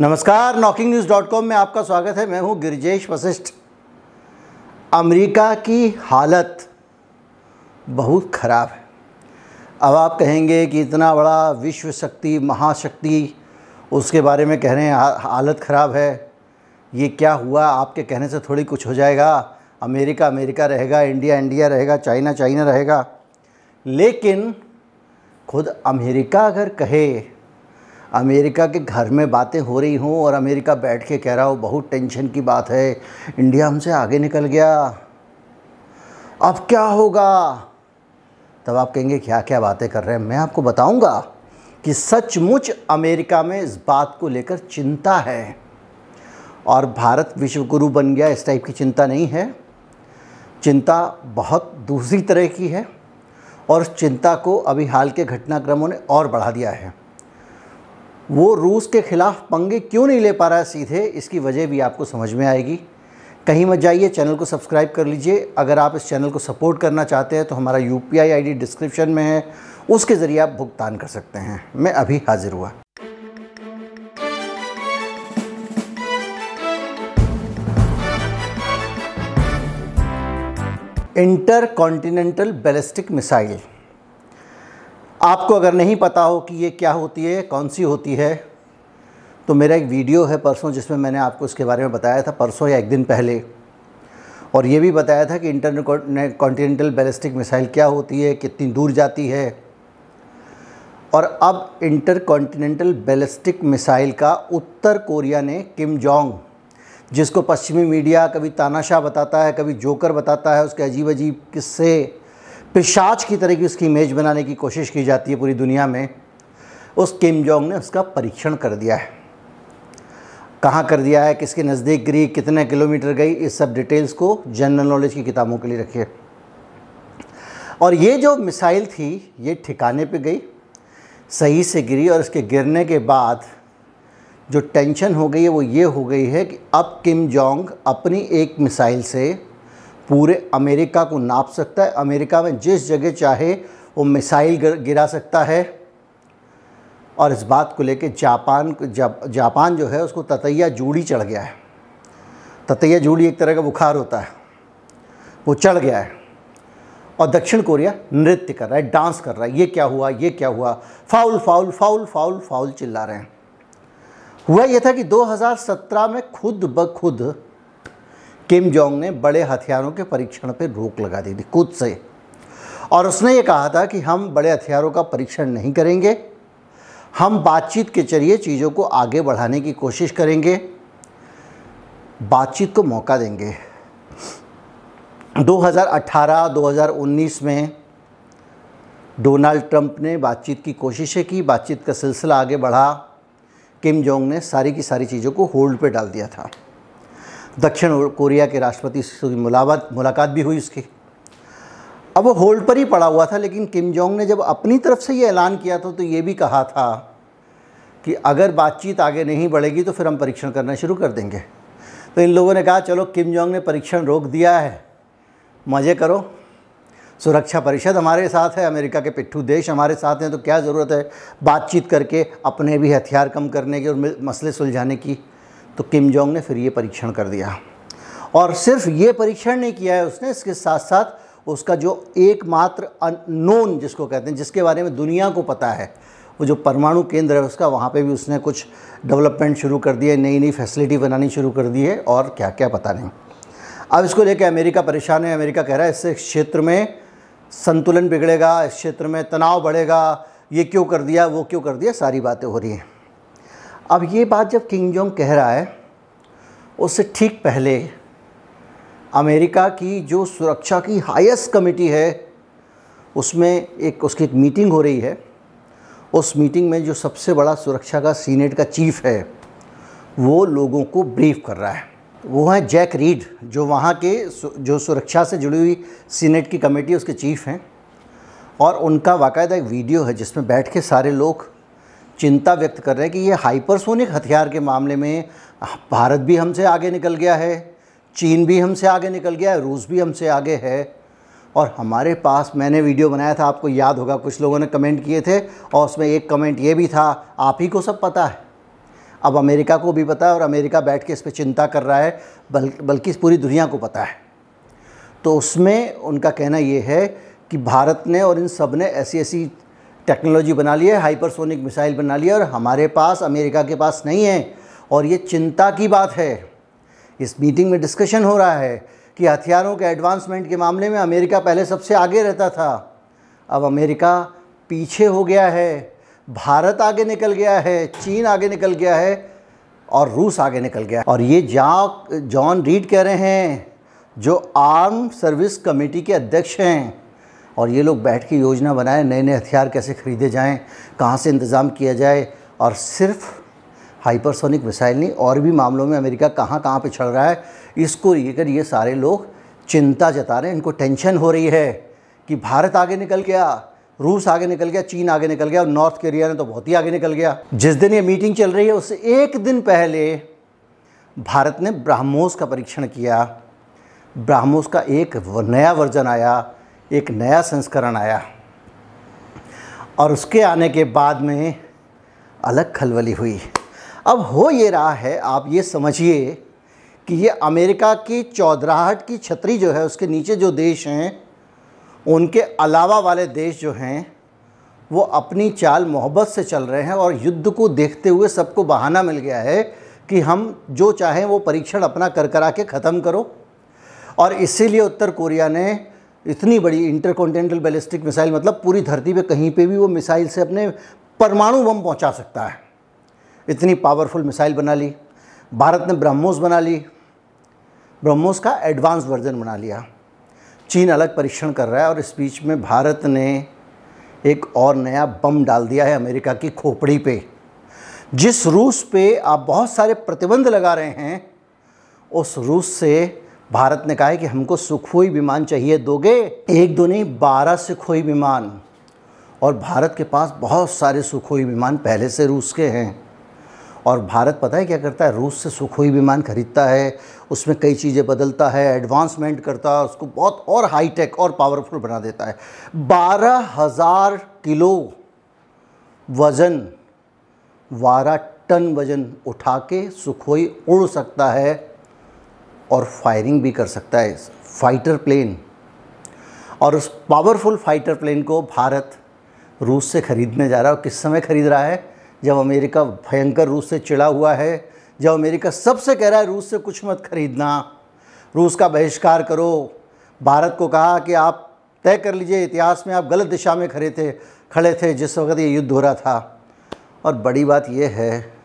नमस्कार knocking news dot com में आपका स्वागत है। मैं हूँ गिरिजेश वशिष्ठ। अमेरिका की हालत बहुत ख़राब है। अब आप कहेंगे कि इतना बड़ा विश्व शक्ति, महाशक्ति, उसके बारे में कह रहे हैं, हालत ख़राब है। ये क्या हुआ? आपके कहने से थोड़ी कुछ हो जाएगा। अमेरिका अमेरिका रहेगा, इंडिया इंडिया रहेगा, चाइना चाइना रहेगा। लेकिन खुद अमेरिका अगर कहे अमेरिका के घर में बातें हो रही हों और अमेरिका बैठ के कह रहा हो, बहुत टेंशन की बात है, इंडिया हमसे आगे निकल गया। अब क्या होगा? तब आप कहेंगे, क्या क्या बातें कर रहे हैं? मैं आपको बताऊँगा कि सचमुच अमेरिका में इस बात को लेकर चिंता है। और भारत विश्वगुरु बन गया, इस टाइप की चिंता नहीं है। चिंता बहुत दूसरी तरह की है और उस चिंता को अभी हाल के घटनाक्रमों ने और बढ़ा दिया है। वो रूस के ख़िलाफ़ पंगे क्यों नहीं ले पा रहा है सीधे? इसकी वजह भी आपको समझ में आएगी। कहीं मत जाइए, चैनल को सब्सक्राइब कर लीजिए। अगर आप इस चैनल को सपोर्ट करना चाहते हैं तो हमारा यू पी आई डिस्क्रिप्शन में है। उसके ज़रिए आप भुगतान कर सकते हैं। मैं अभी हाजिर हुआ। Intercontinental ballistic missile. आपको अगर नहीं पता हो कि ये क्या होती है, कौन सी होती है तो मेरा एक वीडियो है परसों जिसमें मैंने आपको इसके बारे में बताया था, परसों या एक दिन पहले। और ये भी बताया था कि इंटर कॉन्टिनेंटल बैलिस्टिक मिसाइल क्या होती है, कितनी दूर जाती है। और अब इंटर कॉन्टिनेंटल बैलिस्टिक मिसाइल का उत्तर कोरिया ने किम जोंग, जिसको पश्चिमी मीडिया कभी तानाशाह बताता है, कभी जोकर बताता है, उसके अजीब अजीब किस्से पिशाच की तरह की उसकी इमेज बनाने की कोशिश की जाती है पूरी दुनिया में, उस किम जोंग ने उसका परीक्षण कर दिया है। कहाँ कर दिया है? किसके नज़दीक गिरी कितने किलोमीटर गई? इस सब डिटेल्स को जनरल नॉलेज की किताबों के लिए रखिए। और ये जो मिसाइल थी, ये ठिकाने पे गई, सही से गिरी और इसके गिरने के बाद जो टेंशन हो गई है, वो ये हो गई है कि अब किम जोंग अपनी एक मिसाइल से पूरे अमेरिका को नाप सकता है। अमेरिका में जिस जगह चाहे वो मिसाइल गिरा सकता है। और इस बात को लेके जापान जा, जापान जो है उसको ततैया जूड़ी चढ़ गया है। ततैया जूड़ी एक तरह का बुखार होता है। वो चढ़ गया है। और दक्षिण कोरिया नृत्य कर रहा है डांस कर रहा है। ये क्या हुआ ये क्या हुआ? Foul foul foul foul foul चिल्ला रहे हैं। हुआ ये था कि 2017 में खुद ब खुद किम जोंग ने बड़े हथियारों के परीक्षण पर रोक लगा दी थी, खुद से। और उसने ये कहा था कि हम बड़े हथियारों का परीक्षण नहीं करेंगे, हम बातचीत के ज़रिए चीज़ों को आगे बढ़ाने की कोशिश करेंगे, बातचीत को मौका देंगे। 2018-2019 में डोनाल्ड ट्रंप ने बातचीत की कोशिशें की, बातचीत का सिलसिला आगे बढ़ा। किम जोंग ने सारी की सारी चीज़ों को होल्ड पे डाल दिया था। दक्षिण कोरिया के राष्ट्रपति से मुलाकात मुलाकात भी हुई उसकी। अब वो होल्ड पर ही पड़ा हुआ था, लेकिन किम जोंग ने जब अपनी तरफ़ से ये ऐलान किया था तो ये भी कहा था कि अगर बातचीत आगे नहीं बढ़ेगी तो फिर हम परीक्षण करना शुरू कर देंगे। तो इन लोगों ने कहा, चलो किम जोंग ने परीक्षण रोक दिया है। मज़े करो। सुरक्षा परिषद हमारे साथ है, अमेरिका के पिट्ठू देश हमारे साथ हैं तो क्या ज़रूरत है बातचीत करके अपने भी हथियार कम करने की और मसले सुलझाने की? तो किम जोंग ने फिर ये परीक्षण कर दिया। और सिर्फ़ ये परीक्षण नहीं किया है उसने, इसके साथ साथ उसका जो एकमात्र अननोन जिसको कहते हैं, जिसके बारे में दुनिया को पता है, वो जो परमाणु केंद्र है उसका, वहाँ पे भी उसने कुछ डेवलपमेंट शुरू कर दिए नई नई फैसिलिटी बनानी शुरू कर दी है, और क्या क्या पता नहीं। अब इसको लेकर अमेरिका परेशान है। अमेरिका कह रहा है, इससे क्षेत्र में संतुलन बिगड़ेगा, इस क्षेत्र में तनाव बढ़ेगा, ये क्यों कर दिया, वो क्यों कर दिया, सारी बातें हो रही हैं। अब ये बात जब किंग जोंग कह रहा है, उससे ठीक पहले अमेरिका की जो सुरक्षा की हाईएस्ट कमेटी है, उसमें एक, उसकी एक मीटिंग हो रही है। उस मीटिंग में जो सबसे बड़ा सुरक्षा का सीनेट का चीफ है, वो लोगों को ब्रीफ कर रहा है। वो हैं जैक रीड, जो वहाँ के जो सुरक्षा से जुड़ी हुई सीनेट की कमेटी, उसके चीफ हैं। और उनका बाकायदा एक वीडियो है, जिसमें बैठ के सारे लोग चिंता व्यक्त कर रहे हैं कि ये हाइपरसोनिक हथियार के मामले में भारत भी हमसे आगे निकल गया है, चीन भी हमसे आगे निकल गया है, रूस भी हमसे आगे है। और हमारे पास मैंने वीडियो बनाया था, आपको याद होगा, कुछ लोगों ने कमेंट किए थे और उसमें एक कमेंट ये भी था, आप ही को सब पता है। अब अमेरिका को भी पता है और अमेरिका बैठ के इस पर चिंता कर रहा है, बल, बल्कि पूरी दुनिया को पता है। तो उसमें उनका कहना ये है कि भारत ने और इन सबने ऐसी ऐसी टेक्नोलॉजी बना ली है, हाइपरसोनिक मिसाइल बना लिया और हमारे पास, अमेरिका के पास नहीं है। और ये चिंता की बात है। इस मीटिंग में डिस्कशन हो रहा है कि हथियारों के एडवांसमेंट के मामले में अमेरिका पहले सबसे आगे रहता था। अब अमेरिका पीछे हो गया है। भारत आगे निकल गया है, चीन आगे निकल गया है और रूस आगे निकल गया। है और ये जा जॉन रीड कह रहे हैं, जो आर्म सर्विस कमेटी के अध्यक्ष हैं। और ये लोग बैठ के योजना बनाए नए नए हथियार कैसे ख़रीदे जाएँ, कहाँ से इंतज़ाम किया जाए और सिर्फ़ हाइपरसोनिक मिसाइल नहीं, और भी मामलों में अमेरिका कहाँ कहाँ पे चल रहा है, इसको लेकर ये सारे लोग चिंता जता रहे हैं। इनको टेंशन हो रही है कि भारत आगे निकल गया, रूस आगे निकल गया, चीन आगे निकल गया, और नॉर्थ कोरिया ने तो बहुत ही आगे निकल गया। जिस दिन ये मीटिंग चल रही है उससे एक दिन पहले भारत ने ब्राह्मोस का परीक्षण किया। ब्राह्मोस का एक नया वर्जन आया एक नया संस्करण आया और उसके आने के बाद में अलग खलबली हुई। अब हो ये रहा है, आप ये समझिए कि ये अमेरिका की चौधराहट की छतरी जो है, उसके नीचे जो देश हैं, उनके अलावा वाले देश जो हैं, वो अपनी चाल मोहब्बत से चल रहे हैं और युद्ध को देखते हुए सबको बहाना मिल गया है कि हम जो चाहें वो परीक्षण अपना कर करा के ख़त्म करो। और इसीलिए उत्तर कोरिया ने इतनी बड़ी इंटरकॉन्टिनेंटल बैलिस्टिक मिसाइल मतलब पूरी धरती पे कहीं पे भी वो मिसाइल से अपने परमाणु बम पहुँचा सकता है। इतनी पावरफुल मिसाइल बना ली। भारत ने ब्रह्मोस बना ली। ब्रह्मोस का एडवांस वर्जन बना लिया। चीन अलग परीक्षण कर रहा है और इस बीच में भारत ने एक और नया बम डाल दिया है अमेरिका की खोपड़ी पे। जिस रूस पे आप बहुत सारे प्रतिबंध लगा रहे हैं, उस रूस से भारत ने कहा है कि हमको सुखोई विमान चाहिए, दोगे? एक दो नहीं, बारह सुखोई विमान। और भारत के पास बहुत सारे सुखोई विमान पहले से रूस के हैं। और भारत पता है क्या करता है? रूस से सुखोई विमान खरीदता है, उसमें कई चीज़ें बदलता है एडवांसमेंट करता है, उसको बहुत और हाईटेक और पावरफुल बना देता है। बारह हज़ार किलो वज़न, बारह टन वज़न उठा के सुखोई उड़ सकता है। और फायरिंग भी कर सकता है फाइटर प्लेन। और उस पावरफुल फाइटर प्लेन को भारत रूस से ख़रीदने जा रहा है। और किस समय ख़रीद रहा है? जब अमेरिका भयंकर रूस से चिड़ा हुआ है। जब अमेरिका सबसे कह रहा है, रूस से कुछ मत खरीदना। रूस का बहिष्कार करो। भारत को कहा कि आप तय कर लीजिए, इतिहास में आप गलत दिशा में खड़े थे खड़े थे, जिस वक्त ये युद्ध हो रहा था। और बड़ी बात यह है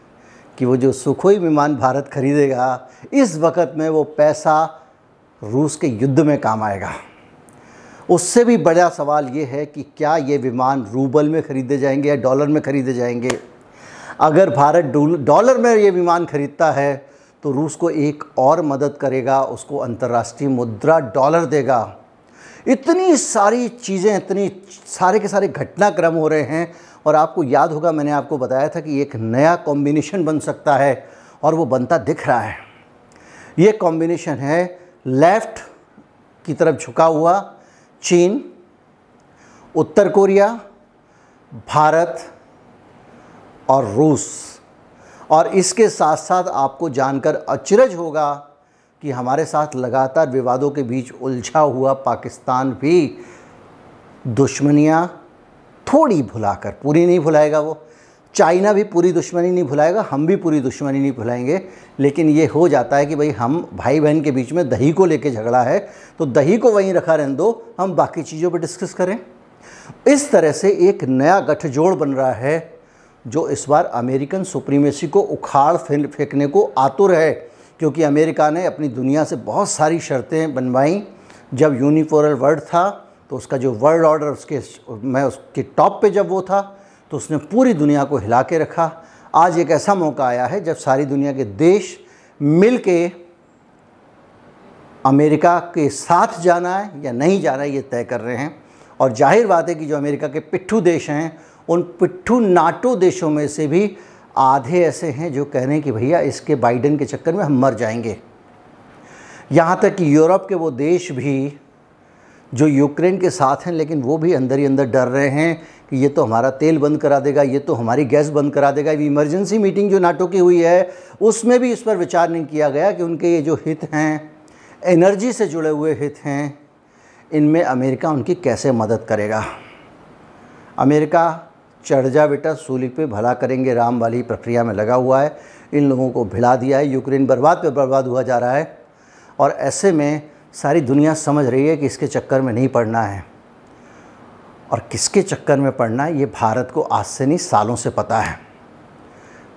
कि वो जो सुखोई विमान भारत खरीदेगा, इस वक्त में वो पैसा रूस के युद्ध में काम आएगा। उससे भी बड़ा सवाल ये है कि क्या ये विमान रूबल में ख़रीदे जाएँगे या डॉलर में ख़रीदे जाएँगे? अगर भारत डॉलर में ये विमान खरीदता है तो रूस को एक और मदद करेगा, उसको अंतर्राष्ट्रीय मुद्रा डॉलर देगा। इतनी सारी चीज़ें, इतनी सारे के सारे घटनाक्रम हो रहे हैं और आपको याद होगा, मैंने आपको बताया था कि एक नया कॉम्बिनेशन बन सकता है और वो बनता दिख रहा है। ये कॉम्बिनेशन है लेफ़्ट की तरफ़ झुका हुआ चीन, उत्तर कोरिया, भारत और रूस। और इसके साथ साथ आपको जानकर अचरज होगा कि हमारे साथ लगातार विवादों के बीच उलझा हुआ पाकिस्तान भी दुश्मनियाँ थोड़ी भुलाकर, पूरी नहीं भुलाएगा वो। चाइना भी पूरी दुश्मनी नहीं भुलाएगा, हम भी पूरी दुश्मनी नहीं भुलाएँगे। लेकिन ये हो जाता है कि भाई, हम भाई बहन के बीच में दही को लेके झगड़ा है तो दही को वहीं रखा रहने दो, हम बाकी चीज़ों पर डिस्कस करें। इस तरह से एक नया गठजोड़ बन रहा है, जो इस बार अमेरिकन सुप्रीमेसी को उखाड़ फेंकने को आतुर है। क्योंकि अमेरिका ने अपनी दुनिया से बहुत सारी शर्तें बनवाई। जब यूनिपोरल वर्ल्ड था तो उसका जो वर्ल्ड ऑर्डर उसके, मैं उसके टॉप पे जब वो था तो उसने पूरी दुनिया को हिला के रखा। आज एक ऐसा मौका आया है, जब सारी दुनिया के देश मिल के अमेरिका के साथ जाना है या नहीं जाना है, ये तय कर रहे हैं। और ज़ाहिर बात है कि जो अमेरिका के पिट्ठू देश हैं, उन पिट्ठू नाटो देशों में से भी आधे ऐसे हैं जो कह रहे हैं कि भैया इसके बाइडन के चक्कर में हम मर जाएँगे। यहाँ तक कि यूरोप के वो देश भी जो यूक्रेन के साथ हैं, लेकिन वो भी अंदर ही अंदर डर रहे हैं कि ये तो हमारा तेल बंद करा देगा, ये तो हमारी गैस बंद करा देगा। इमरजेंसी मीटिंग जो नाटो की हुई है, उसमें भी इस पर विचार नहीं किया गया कि उनके ये जो हित हैं, एनर्जी से जुड़े हुए हित हैं, इनमें अमेरिका उनकी कैसे मदद करेगा? अमेरिका चढ़ जा बेटा, सूली पे भला करेंगे, राम वाली प्रक्रिया में लगा हुआ है। इन लोगों को भिड़ा दिया है, यूक्रेन बर्बाद पे बर्बाद हुआ जा रहा है। और ऐसे में सारी दुनिया समझ रही है कि इसके चक्कर में नहीं पड़ना है। और किसके चक्कर में पड़ना है, ये भारत को आज से नहीं, सालों से पता है।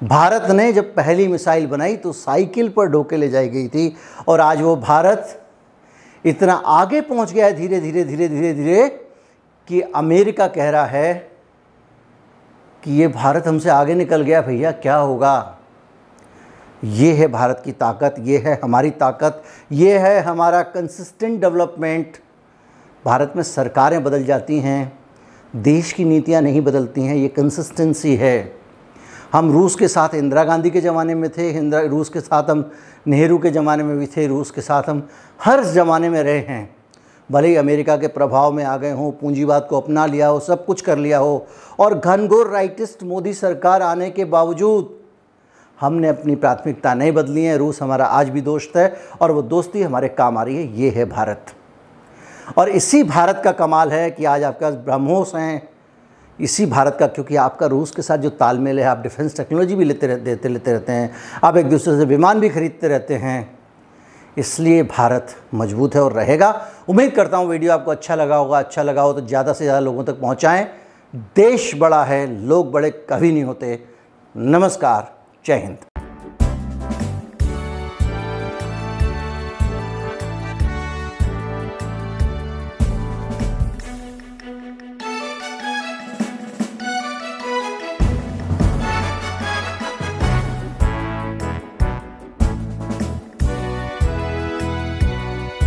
भारत ने जब पहली मिसाइल बनाई तो साइकिल पर ढोके ले जाई गई थी। और आज वो भारत इतना आगे पहुँच गया है धीरे धीरे धीरे धीरे धीरे कि अमेरिका कह रहा है कि ये भारत हमसे आगे निकल गया भैया, क्या होगा? ये है भारत की ताकत, ये है हमारी ताकत, ये है हमारा कंसिस्टेंट डेवलपमेंट भारत में सरकारें बदल जाती हैं, देश की नीतियाँ नहीं बदलती हैं, ये कंसिस्टेंसी है। हम रूस के साथ इंदिरा गांधी के ज़माने में थे, इंदिरा, रूस के साथ हम नेहरू के ज़माने में भी थे, रूस के साथ हम हर ज़माने में रहे हैं। भले ही अमेरिका के प्रभाव में आ गए हों, पूंजीवाद को अपना लिया हो, सब कुछ कर लिया हो, और घनघोर राइटिस्ट मोदी सरकार आने के बावजूद हमने अपनी प्राथमिकता नहीं बदली है। रूस हमारा आज भी दोस्त है और वो दोस्ती हमारे काम आ रही है। ये है भारत। और इसी भारत का कमाल है कि आज आपके ब्रह्मोस हैं। इसी भारत का, क्योंकि आपका रूस के साथ जो तालमेल है, आप डिफेंस टेक्नोलॉजी भी लेते रहते देते, लेते रहते हैं। आप एक दूसरे से विमान भी खरीदते रहते हैं। इसलिए भारत मज़बूत है और रहेगा। उम्मीद करता हूँ वीडियो आपको अच्छा लगा होगा अच्छा लगा हो तो ज़्यादा से ज़्यादा लोगों तक पहुँचाएँ। देश बड़ा है, लोग बड़े कभी नहीं होते। नमस्कार, जय हिंद।